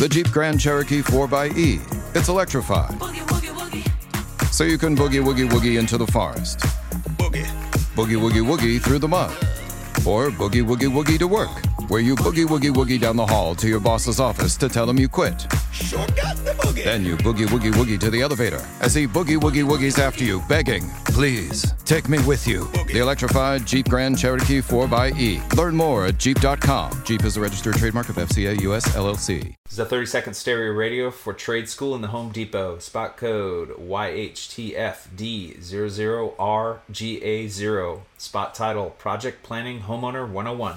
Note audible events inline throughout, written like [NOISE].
The Jeep Grand Cherokee 4xE. It's electrified. So you can boogie woogie woogie into the forest. Boogie. Boogie woogie woogie through the mud. Or boogie woogie woogie to work, where you boogie woogie woogie down the hall to your boss's office to tell him you quit. Sure got the boogie. Then you boogie woogie woogie to the elevator as he boogie woogie woogies after you, begging, Please, take me with you. The electrified Jeep Grand Cherokee 4xE. Learn more at Jeep.com. Jeep is a registered trademark of FCA US LLC. This is a 30 second stereo radio for Trade School in the Home Depot. Spot code YHTFD00RGA0. Spot title Project Planning Homeowner 101.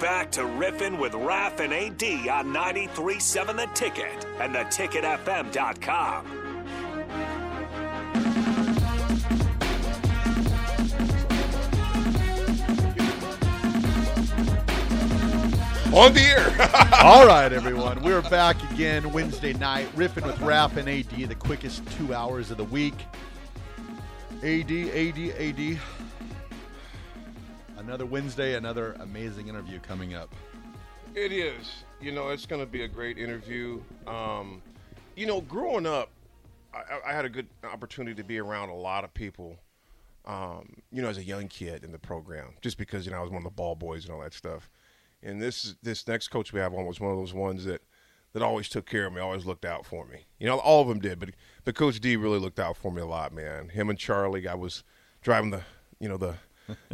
back to riffing with Raf and AD on 93.7 The Ticket and theticketfm.com. On the air. [LAUGHS] All right, everyone. We're back again Wednesday night, riffing with Raf and AD, the quickest two hours of the week. AD, AD, AD. Another Wednesday, another amazing interview coming up. It is. You know, it's going to be a great interview. Um, you know, growing up, I, I had a good opportunity to be around a lot of people. Um, you know, as a young kid in the program, just because you know I was one of the ball boys and all that stuff. And this this next coach we have on was one of those ones that that always took care of me, always looked out for me. You know, all of them did, but but Coach D really looked out for me a lot, man. Him and Charlie, I was driving the you know the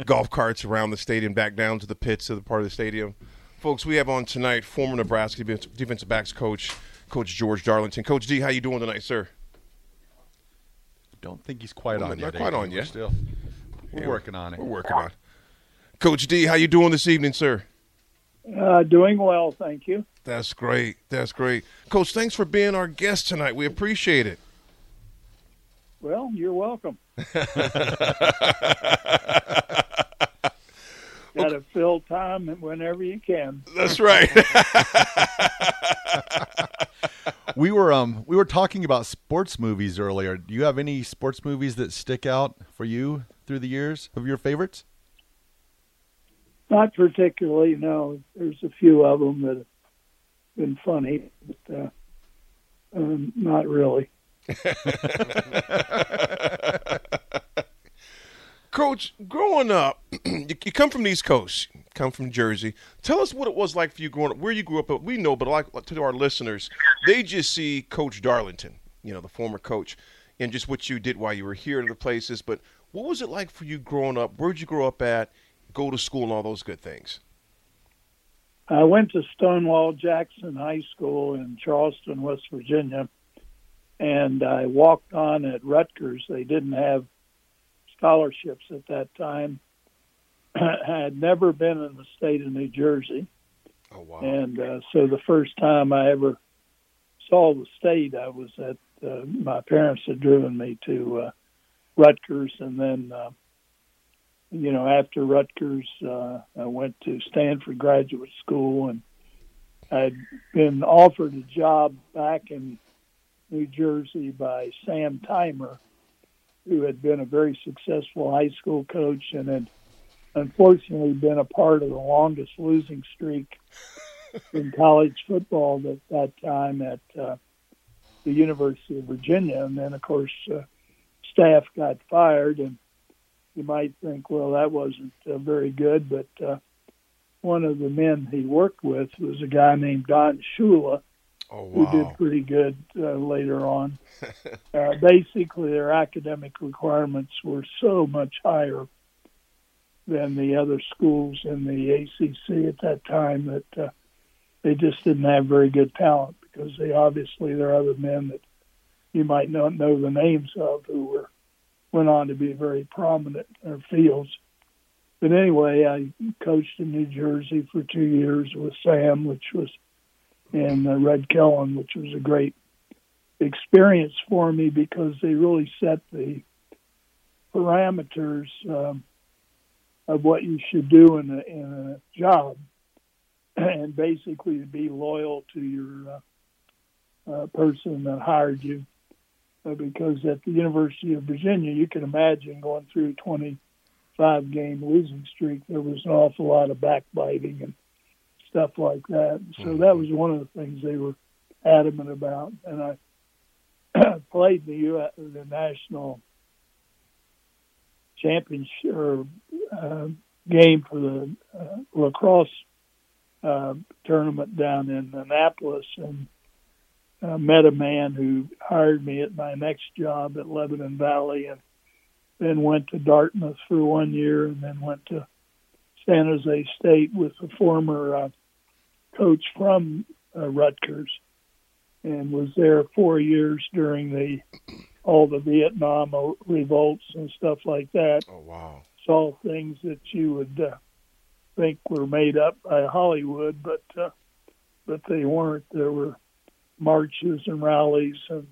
golf carts around the stadium, back down to the pits of the part of the stadium. Folks, we have on tonight former Nebraska defensive backs coach, Coach George Darlington. Coach D, how you doing tonight, sir? Don't think he's quite Well, on not yet. quite AD. on We're. Still, we're Yeah, working on it. We're working on. it. Coach D, how you doing this evening, sir? Uh, doing well, thank you. That's great. That's great. Coach, thanks for being our guest tonight. We appreciate it. Well, you're welcome. [LAUGHS] Got to fill time whenever you can. That's right. [LAUGHS] We were um we were talking about sports movies earlier. Do you have any sports movies that stick out for you through the years of your favorites? Not particularly. No, there's a few of them that have been funny, but uh, um, not really. [LAUGHS] Coach, growing up, [CLEARS THROAT] you, come from the East Coast, come from Jersey. Tell us what it was like for you growing up, where you grew up. We know, but like to our listeners, they just see Coach Darlington, you know, the former coach, and just what you did while you were here in the places. But what was it like for you growing up? Where'd you grow up at? Go to school and all those good things. I went to Stonewall Jackson High School in Charleston, West Virginia, and I walked on at Rutgers. They didn't have scholarships at that time. I [CLEARS THROAT] had never been in the state of New Jersey, Oh wow! and uh, so the first time I ever saw the state, I was at uh, my parents had driven me to uh, Rutgers, and then uh, you know after Rutgers, uh, I went to Stanford Graduate School, and I'd been offered a job back in New Jersey by Sam Timer, who had been a very successful high school coach and had unfortunately been a part of the longest losing streak [LAUGHS] in college football at that time at uh, the University of Virginia. And then, of course, uh, staff got fired, and you might think, well, that wasn't uh, very good. But uh, one of the men he worked with was a guy named Don Shula, oh who did pretty good uh, later on. [LAUGHS] uh, basically, their academic requirements were so much higher than the other schools in the ACC at that time that uh, they just didn't have very good talent because they obviously there are other men that you might not know the names of who were went on to be very prominent in their fields. but anyway, I coached in New Jersey for two years with Sam, which was and uh, Red Kellen, which was a great experience for me because they really set the parameters um, of what you should do in a, in a job, [CLEARS THROAT] and basically to be loyal to your uh, uh, person that hired you. Uh, because at the University of Virginia, you can imagine going through 25 game losing streak, there was an awful lot of backbiting and stuff like that. So mm-hmm. that was one of the things they were adamant about. And I [CLEARS THROAT] played the U.S. the national championship or uh, game for the uh, lacrosse uh, tournament down in Annapolis and uh, met a man who hired me at my next job at Lebanon Valley and then went to Dartmouth for one year and then went to San Jose State with a former uh, coach from uh, Rutgers and was there four years during the all the Vietnam revolts and stuff like that. Oh wow! Saw things that you would uh, think were made up by Hollywood, but uh, but they weren't. There were marches and rallies, and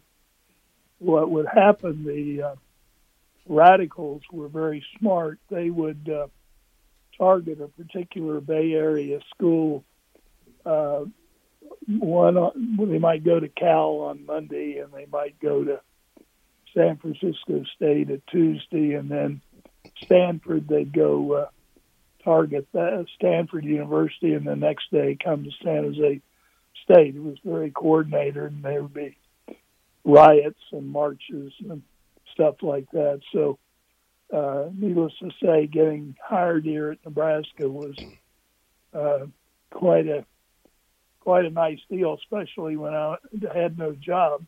what would happen? The uh, radicals were very smart. They would uh, target a particular Bay Area school uh, one they might go to Cal on Monday and they might go to San Francisco State at Tuesday and then Stanford they'd go uh, target that Stanford University and the next day come to San Jose State. It was very coordinated and there would be riots and marches and stuff like that. So uh, needless to say, getting hired here at Nebraska was uh, quite a quite a nice deal, especially when I had no job.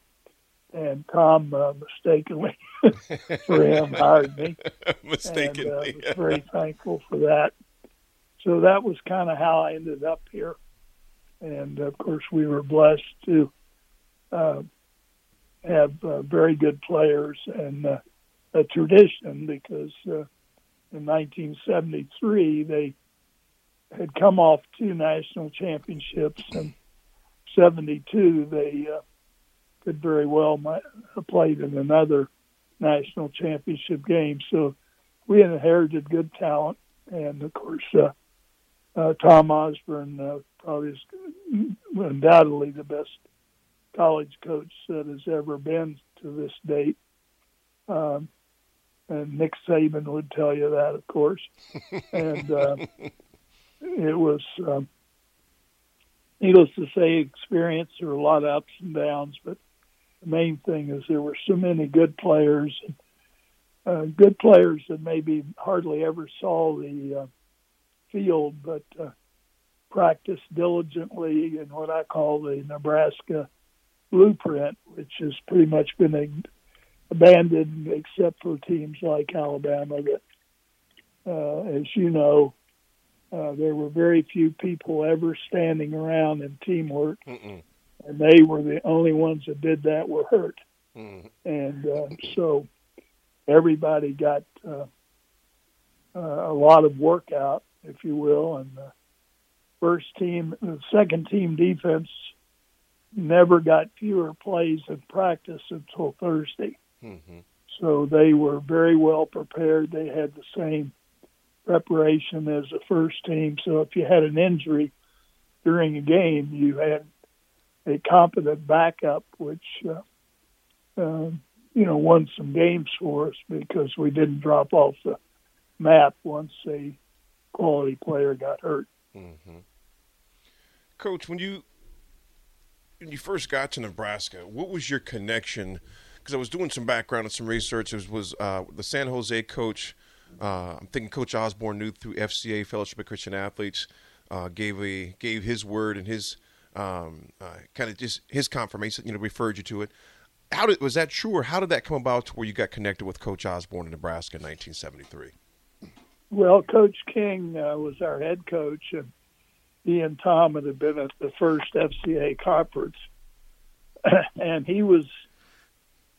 And Tom uh, mistakenly [LAUGHS] for him hired me. [LAUGHS] mistakenly, and, uh, was very thankful for that. So that was kind of how I ended up here. And of course, we were blessed to uh, have uh, very good players and uh, a tradition because uh, in 1973 they had come off two national championships, in '72 they uh, could very well have played in another national championship game. So we inherited good talent, and of course, uh, uh, Tom Osborne uh, probably is undoubtedly the best college coach that has ever been to this date. Um, and Nick Saban would tell you that, of course. and uh, [LAUGHS] it was, um, needless to say, experience. There were a lot of ups and downs, but the main thing is there were so many good players, uh, good players that maybe hardly ever saw the uh, field, but uh, practiced diligently in what I call the Nebraska blueprint, which has pretty much been abandoned except for teams like Alabama that, uh, as you know, uh, there were very few people ever standing around in teamwork, Mm-mm. and they were the only ones that did that were hurt. Mm. And uh, so everybody got uh, uh, a lot of work out, if you will. And the first team, the second team defense never got fewer plays in practice until Thursday. Mm-hmm. So they were very well prepared. They had the same preparation as a first team. So if you had an injury during a game, you had a competent backup, which uh, uh, you know won some games for us because we didn't drop off the map once a quality player got hurt. Mm-hmm. Coach, when you when you first got to Nebraska, what was your connection? Because I was doing some background and some research. It was, was uh, the San Jose coach uh, I'm thinking Coach Osborne knew through FCA Fellowship of Christian Athletes uh, gave a gave his word and his um, uh, kind of just his confirmation. You know, referred you to it. How did was that true, or how did that come about to where you got connected with Coach Osborne in Nebraska in 1973? Well, Coach King uh, was our head coach, and he and Tom had been at the first FCA conference, [CLEARS THROAT] and he was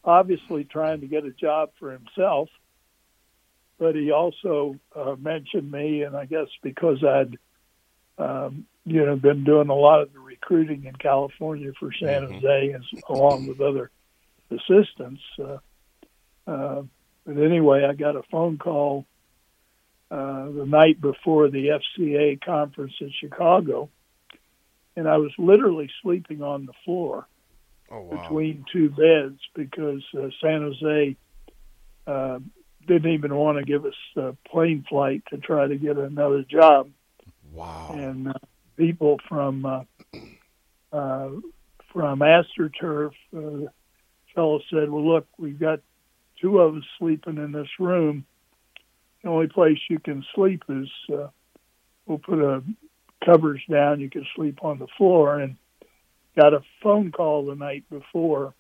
obviously trying to get a job for himself but he also uh, mentioned me, and I guess because I'd um, you know been doing a lot of the recruiting in California for San Jose, as, along with other assistants. Uh, uh, but anyway, I got a phone call uh, the night before the FCA conference in Chicago, and I was literally sleeping on the floor Oh wow. between two beds because uh, San Jose uh, didn't even want to give us a plane flight to try to get another job. Wow. And uh, people from uh, uh, from AstroTurf, uh, fellow said, "Well, look, we've got two of us sleeping in this room. The only place you can sleep is uh, we'll put a covers down. You can sleep on the floor." And got a phone call the night before,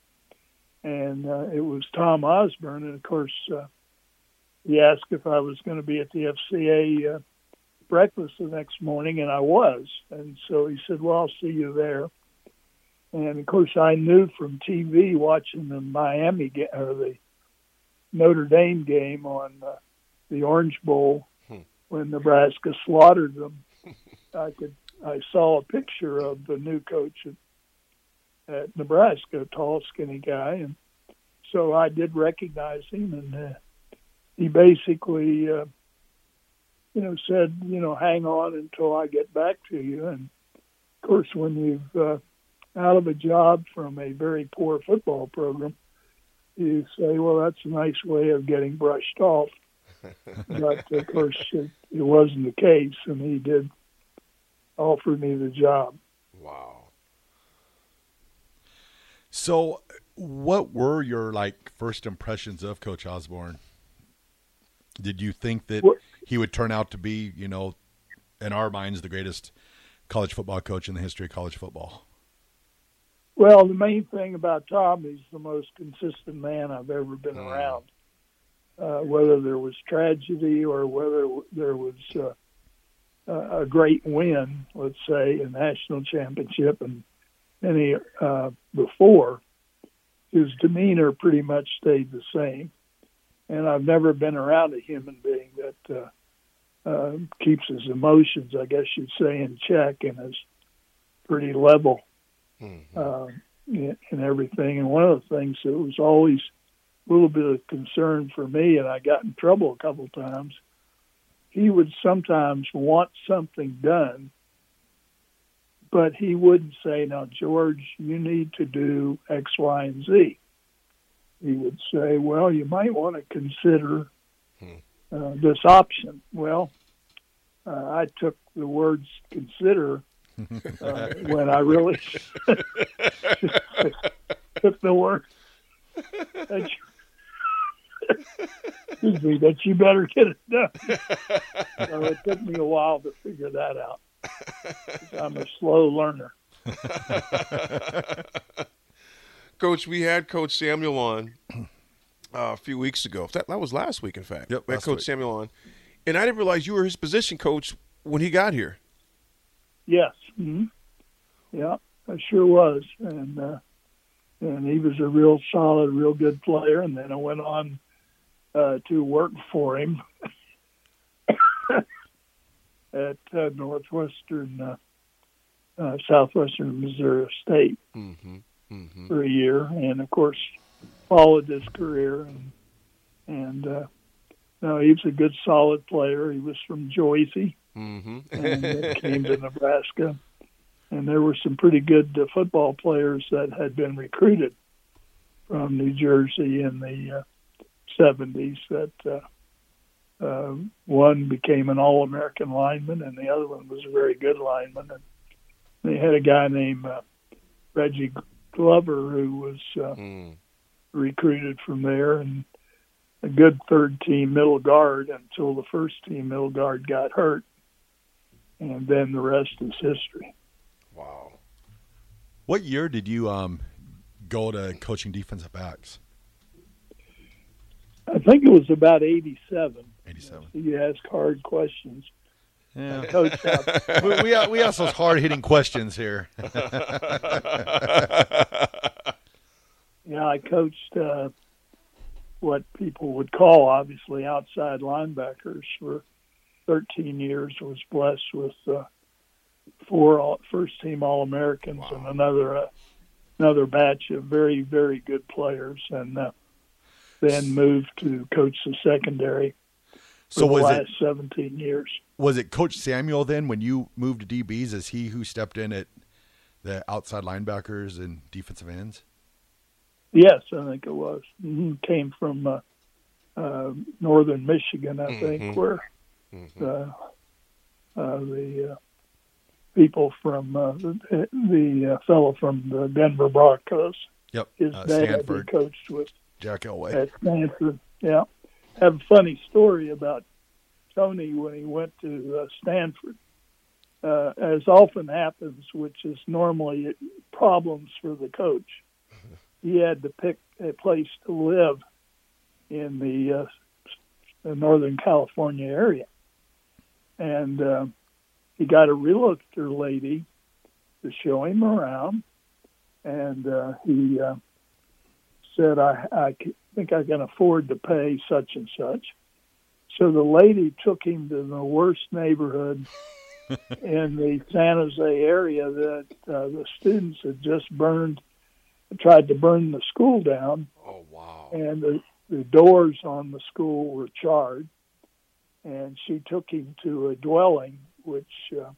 and uh, it was Tom Osborne, and of course. Uh, he asked if I was going to be at the FCA uh, breakfast the next morning, and I was. And so he said, "Well, I'll see you there." And of course, I knew from TV watching the Miami ga- or the Notre Dame game on uh, the Orange Bowl when Nebraska slaughtered them. [LAUGHS] I could I saw a picture of the new coach at, at Nebraska, a tall, skinny guy, and so I did recognize him, and uh, he basically, uh, you know, said, you know, hang on until I get back to you. And of course, when you've uh, out of a job from a very poor football program, you say, well, that's a nice way of getting brushed off. [LAUGHS] but of course, it, it wasn't the case, and he did offer me the job. Wow. So, what were your like first impressions of Coach Osborne? Did you think that he would turn out to be, you know, in our minds, the greatest college football coach in the history of college football? Well, the main thing about Tom, he's the most consistent man I've ever been Mm. around. Uh, whether there was tragedy or whether there was uh, a a great win, let's say a national championship, and any uh, before, his demeanor pretty much stayed the same. And I've never been around a human being that uh, uh, keeps his emotions, I guess you'd say, in check and is pretty level uh, and and everything. And one of the things that was always a little bit of concern for me, and I got in trouble a couple times, he would sometimes want something done, but he wouldn't say, Now, George, you need to do X, Y, and Z. He would say, Well, you might want to consider uh, this option. Well, uh, I took the words consider uh, [LAUGHS] when I really [LAUGHS] took the word that you, excuse me, that you better get it done. so it took me a while to figure that out. I'm a slow learner. [LAUGHS] Coach, we had Coach Samuel on uh, a few weeks ago. That, that was last week, in fact. Yep, we had Coach week. Samuel on, and I didn't realize you were his position coach when he got here. Yes. hmm Yeah, I sure was, and uh, and he was a real solid, real good player. And then I went on uh, to work for him [COUGHS] at uh, Northwestern, uh, uh, Southwestern Missouri State for a year, and of course followed his career. And and uh, no, he was a good, solid player. He was from Joyce Mm-hmm. and came to Nebraska. And there were some pretty good uh, football players that had been recruited from New Jersey in the uh, 70s. That uh, uh, one became an All American lineman, and the other one was a very good lineman. And they had a guy named uh, Reggie Glover who was uh, Mm. recruited from there, and a good third team middle guard until the first team middle guard got hurt, and then the rest is history. Wow. What year did you um, go to coaching defensive backs? I think it was about '87. 87. You ask hard questions. Yeah. Coach, out, [LAUGHS] we, we, we ask those hard hitting questions here. [LAUGHS] yeah, I coached uh, what people would call obviously outside linebackers for 13 years. Was blessed with uh, four all, first team All Americans Wow. and another uh, another batch of very very good players, and uh, then moved to coach the secondary for So the was last it 17 years. was it Coach Samuel then when you moved to DBs? Is he who stepped in at the outside linebackers and defensive ends? Yes, I think it was. hmm Came from uh, uh, northern Michigan, I think, where uh, uh, the uh, people from uh, the, the uh, fellow from the Denver Broncos, Yep. his uh, dad, Stanford, coached with Jack Elway. at Stanford. Yeah, have a funny story about Tony when he went to uh, Stanford. Uh, as often happens, which is normally problems for the coach, he had to pick a place to live in the, uh, the Northern California area, and uh, he got a realtor lady to show him around, and uh, he uh, said, I, I think I can afford to pay such and such. So the lady took him to the worst neighborhood [LAUGHS] in the San Jose area that uh, the students had just burned, tried to burn the school down, Oh wow. and the, the doors on the school were charred. And she took him to a dwelling, which uh,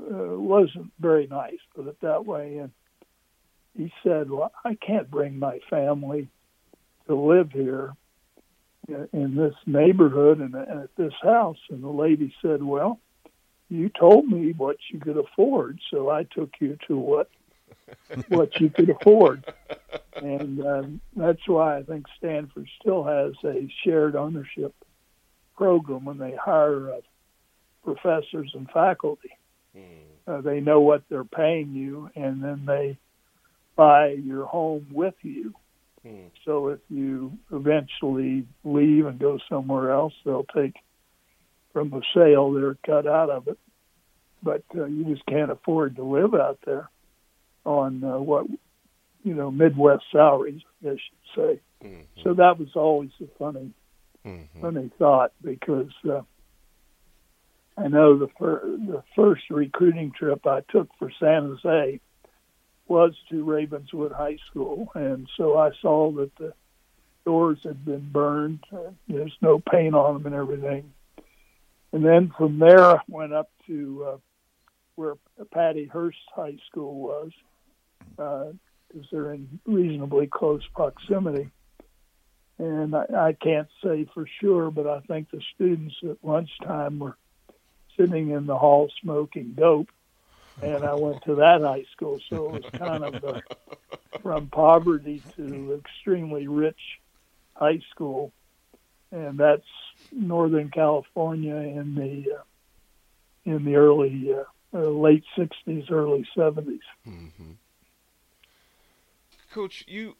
uh, wasn't very nice, put it that way. And he said, "Well, I can't bring my family to live here in- this neighborhood and at this house." And the lady said, "Well, you told me what you could afford, so I took you to what [LAUGHS] what you could afford." And um, that's why I think Stanford still has a shared ownership program when they hire uh, professors and faculty. Uh, they know what they're paying you, and then they buy your home with you. So if you eventually leave and go somewhere else, they'll take from the sale they're cut out of it. But uh, you just can't afford to live out there on uh, what you know Midwest salaries, I guess you'd say. So that was always a funny, funny thought because uh, I know the fir- the first recruiting trip I took for San Jose was to Ravenswood High School, and so I saw that the doors had been burned. Uh, there's no paint on them and everything. And then from there, I went up to uh, where Patty Hearst High School was, because they're in reasonably close proximity. And I, I can't say for sure, but I think the students at lunchtime were sitting in the hall smoking dope. And I went to that high school, so it was kind of from poverty to extremely rich high school, and that's Northern California in the uh, in the early uh, uh, late '60s, early '70s. Coach, you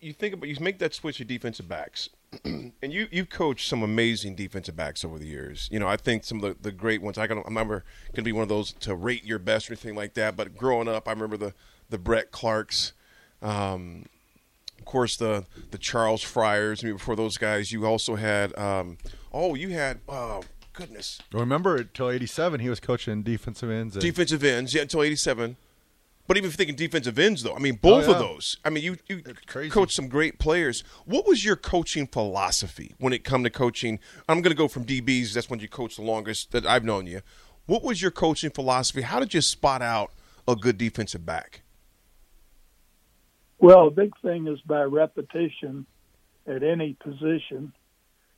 you think about you make that switch to defensive backs, [CLEARS THROAT] and you you've coached some amazing defensive backs over the years. You know, I think some of the, the great ones. I can I remember can be one of those to rate your best or anything like that. But growing up, I remember the the Bret Clarks. Um, of course, the the Charles Fryars. I mean, before those guys, you also had. Um, oh, you had. Oh, goodness. Remember until '87, he was coaching defensive ends. And, Defensive ends, yeah, until '87. But even if you're thinking defensive ends, though, I mean, both Oh, of those. I mean, you you It's crazy. coached some great players. What was your coaching philosophy when it come to coaching? I'm going to go from DBs. That's when you coach the longest that I've known you. What was your coaching philosophy? How did you spot out a good defensive back? Well, the big thing is by repetition at any position.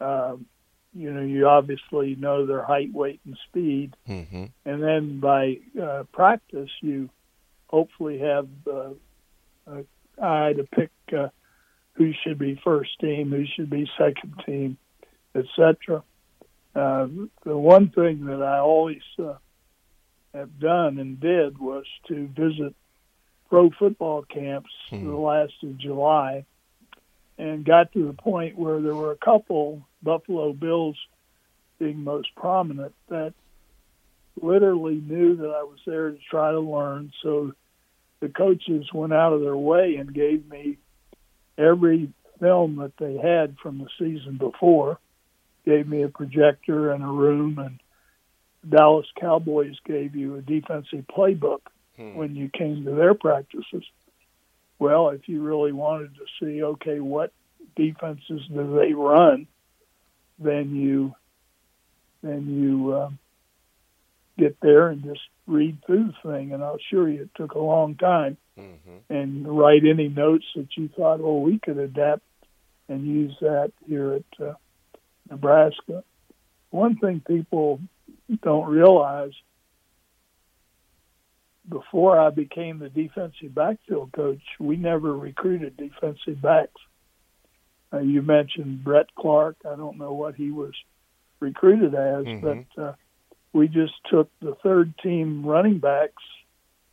Um, you know, you obviously know their height, weight, and speed, Mm-hmm. and then by uh, practice, you hopefully have uh, an eye to pick uh, who should be first team, who should be second team, etc. Uh, the one thing that I always uh, have done and did was to visit pro football camps the last of July and got to the point where there were a couple Buffalo Bills being most prominent that literally knew that I was there to try to learn. So the coaches went out of their way and gave me every film that they had from the season before, gave me a projector and a room, and Dallas Cowboys gave you a defensive playbook when you came to their practices. Well, if you really wanted to see, okay, what defenses do they run, then you then you um, get there and just read through the thing. And I'll assure you, it took a long time. And write any notes that you thought, oh, we could adapt and use that here at uh, Nebraska. One thing people don't realize before I became the defensive backfield coach, we never recruited defensive backs. Uh, you mentioned Bret Clark. I don't know what he was recruited as, but uh, we just took the third team running backs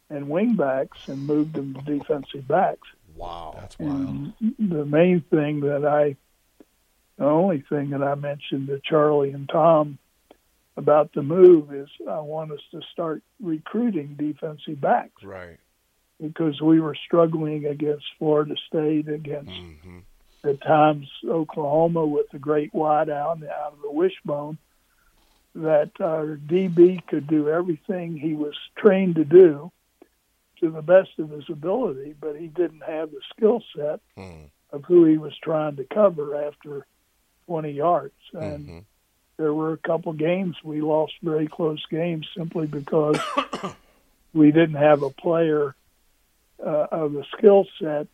and wing backs and moved them to defensive backs. Wow. That's wild. And the main thing that I, the only thing that I mentioned to Charlie and Tom about the move is I want us to start recruiting defensive backs Right. because we were struggling against Florida State, against Mm-hmm. at times Oklahoma with the great wide out out of the wishbone. That our DB could do everything he was trained to do to the best of his ability, but he didn't have the skill set Mm. of who he was trying to cover after 20 yards. And Mhm. there were a couple games we lost very close games simply because [COUGHS] we didn't have a player uh, of a skill set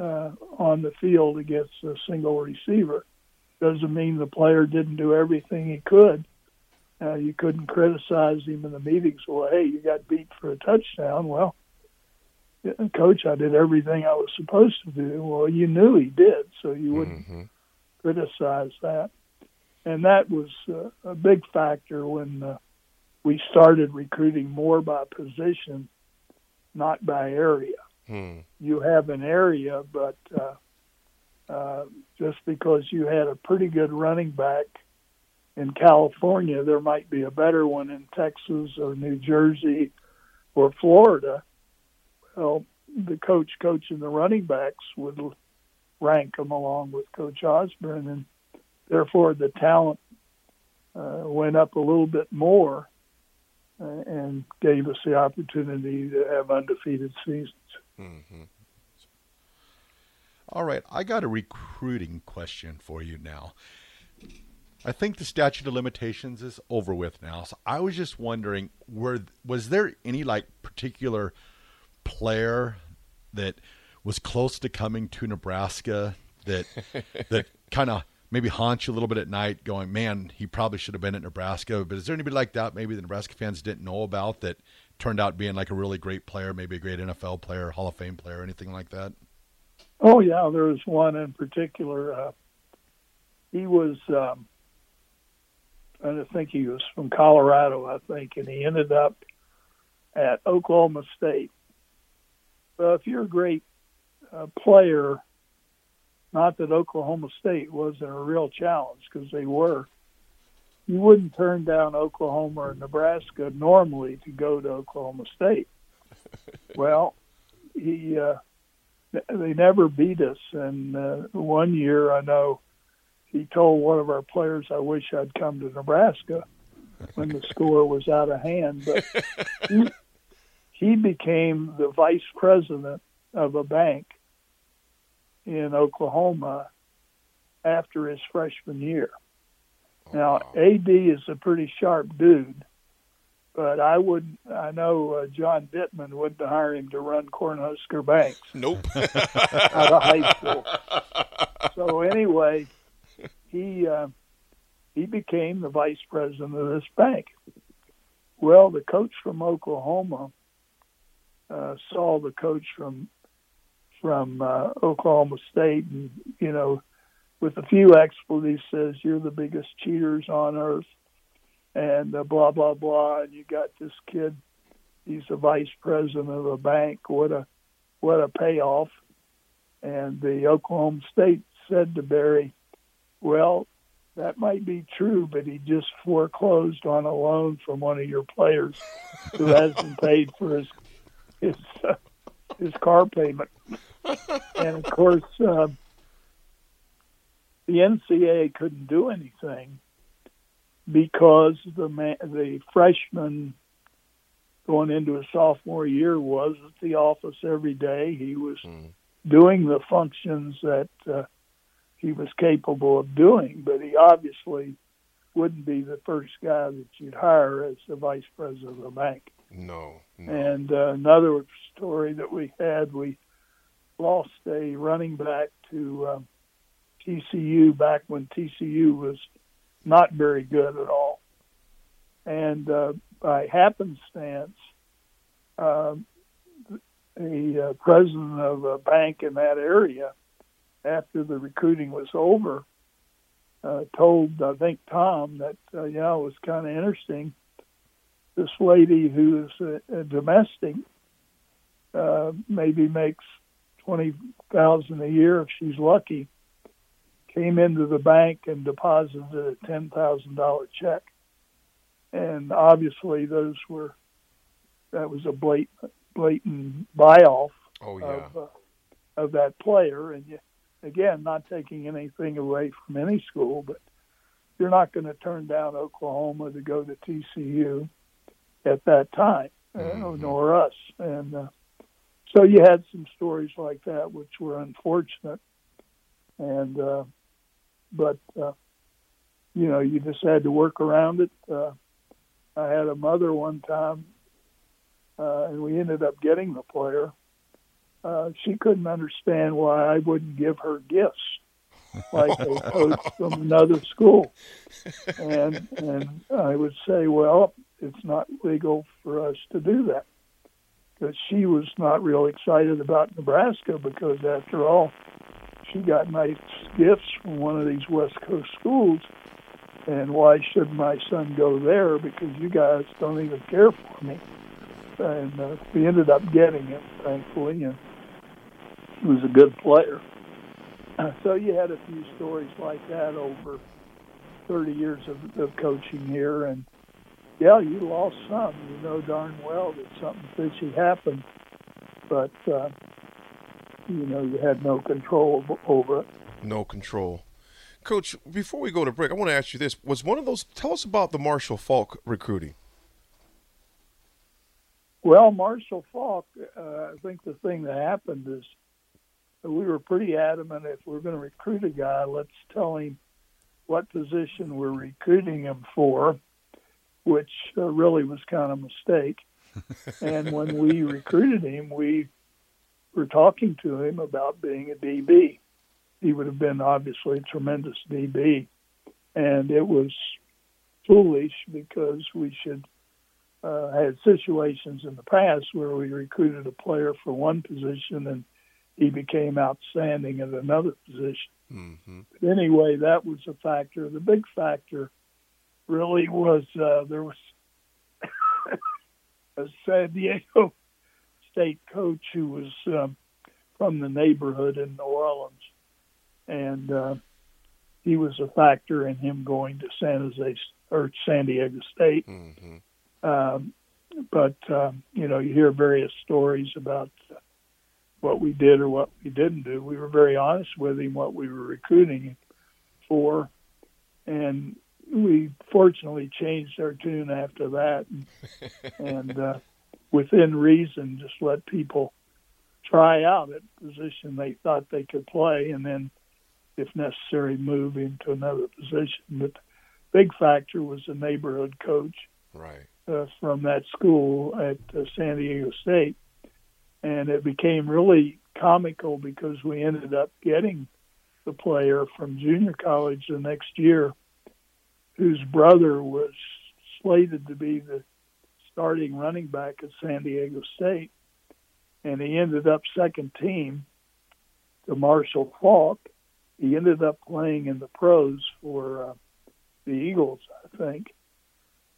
uh, on the field against a single receiver. Doesn't mean the player didn't do everything he could. Uh, you couldn't criticize him in the meetings. Well, hey, you got beat for a touchdown. Well, coach, I did everything I was supposed to do. Well, you knew he did, so you wouldn't Mm-hmm. criticize that. And that was uh, a big factor when uh, we started recruiting more by position, not by area. Hmm. You have an area, but uh, uh, just because you had a pretty good running back in California, there might be a better one in Texas or New Jersey or Florida. Well, the coach coaching the running backs would rank them along with Coach Osborne, and therefore the talent uh, went up a little bit more uh, and gave us the opportunity to have undefeated seasons. Mm-hmm. All right, I got a recruiting question for you now. I think the statute of limitations is over with now. So I was just wondering, were was there any like particular player that was close to coming to Nebraska that [LAUGHS] that kind of maybe haunt you a little bit at night, going, "Man, he probably should have been at Nebraska." But is there anybody like that maybe the Nebraska fans didn't know about that turned out being like a really great player, maybe a great NFL player, Hall of Fame player, anything like that? Oh yeah, there was one in particular. Uh, he was, um, I think he was from Colorado, I think, and he ended up at Oklahoma State. Well, if you're a great uh, player, not that Oklahoma State wasn't a real challenge because they were, you wouldn't turn down Oklahoma or Nebraska normally to go to Oklahoma State. [LAUGHS] well, he. Uh, they never beat us. And uh, one year, I know he told one of our players, "I wish I'd come to Nebraska." When the score was out of hand, but he, he became the vice president of a bank in Oklahoma after his freshman year. Now, AD is a pretty sharp dude, but I would I know uh, John Bittman wouldn't hire him to run Cornhusker Banks Nope. [LAUGHS] out of high school. So anyway, he uh, he became the vice president of this bank. Well, the coach from Oklahoma uh, saw the coach from from uh, Oklahoma State, and you know, with a few expletives, says you're the biggest cheaters on earth, and uh, blah blah blah. And you got this kid; he's the vice president of a bank. What a what a payoff! And the Oklahoma State said to Barry, "Well, that might be true, but he just foreclosed on a loan from one of your players who hasn't [LAUGHS] paid for his his uh, his car payment." And of course, uh, the NCAA couldn't do anything because the man, the freshman going into his sophomore year was at the office every day. He was mm. doing the functions that uh, he was capable of doing, but he obviously wouldn't be the first guy that you'd hire as the vice president of the bank. No. no. And uh, another story that we had, we lost a running back to um, TCU back when TCU was not very good at all. And uh, by happenstance, uh, the uh, president of a bank in that area, after the recruiting was over, uh, told I think Tom that uh, yeah it was kind of interesting. This lady who is a, a domestic uh, maybe makes twenty thousand a year if she's lucky. Came into the bank and deposited a ten thousand dollar check, and obviously those were that was a blatant blatant buy off oh, yeah. of uh, of that player, and you again, not taking anything away from any school, but you're not going to turn down Oklahoma to go to TCU at that time, uh, mm-hmm. uh, nor us. And uh, so you had some stories like that, which were unfortunate. And uh, but uh, you know, you just had to work around it. Uh, I had a mother one time, uh, and we ended up getting the player uh, she couldn't understand why I wouldn't give her gifts like a [LAUGHS] coach from another school. And and I would say, well, it's not legal for us to do that. Because she was not real excited about Nebraska because after all, she got nice gifts from one of these West Coast schools. And why should my son go there? Because you guys don't even care for me. And uh, we ended up getting it, thankfully. And was a good player. So you had a few stories like that over 30 years of, of coaching here, and yeah, you lost some. You know darn well that something fishy happened, but uh, you know you had no control over it. No control. Coach, before we go to break, I want to ask you this: Was one of those? Tell us about the Marshall Faulk recruiting. Well, Marshall Faulk, uh, I think the thing that happened is we were pretty adamant if we're going to recruit a guy, let's tell him what position we're recruiting him for, which uh, really was kind of a mistake. [LAUGHS] and when we recruited him, we were talking to him about being a DB. He would have been obviously a tremendous DB. And it was foolish because we should uh, had situations in the past where we recruited a player for one position and he became outstanding at another position. Mm-hmm. But anyway, that was a factor. The big factor really was uh, there was [LAUGHS] a San Diego State coach who was um, from the neighborhood in New Orleans, and uh, he was a factor in him going to San Jose or San Diego State. Mm-hmm. Um, but um, you know, you hear various stories about. Uh, what we did or what we didn't do. We were very honest with him what we were recruiting for, and we fortunately changed our tune after that, and, [LAUGHS] and uh, within reason, just let people try out at position they thought they could play, and then, if necessary, move into another position. But the big factor was the neighborhood coach, right, uh, from that school at uh, San Diego State and it became really comical because we ended up getting the player from junior college the next year whose brother was slated to be the starting running back at San Diego State and he ended up second team to Marshall Faulk. He ended up playing in the pros for uh, the Eagles, I think.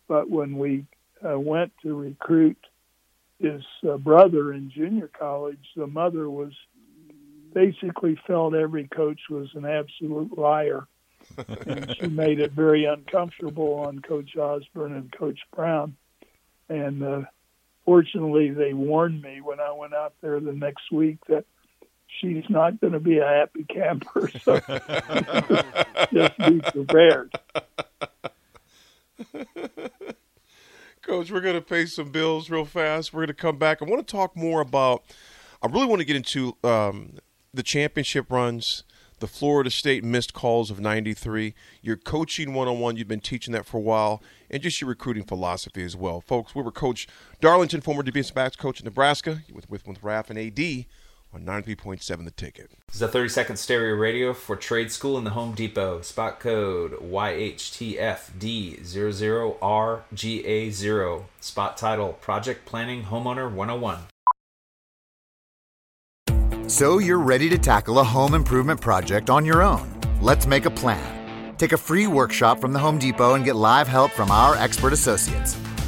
But when we uh, went to recruit his uh, brother in junior college, the mother was basically felt every coach was an absolute liar. and she [LAUGHS] made it very uncomfortable on Coach Osborne and Coach Brown. And uh, fortunately, they warned me when I went out there the next week that she's not going to be a happy camper. [LAUGHS] So [LAUGHS] just be prepared. Coach, we're going to pay some bills real fast. We're going to come back. I want to talk more about. I really want to get into um, the championship runs, the Florida State missed calls of 93, your coaching one on one. You've been teaching that for a while, and just your recruiting philosophy as well. Folks, we were Coach Darlington, former defensive backs coach in Nebraska, with, with, with Raf and AD on 93.7 The Ticket. This is a 30 second stereo radio for trade school in the Home Depot. Spot code YHTFD00RGA0. Spot title Project Planning Homeowner 101. So you're ready to tackle a home improvement project on your own. Let's make a plan. Take a free workshop from the Home Depot and get live help from our expert associates.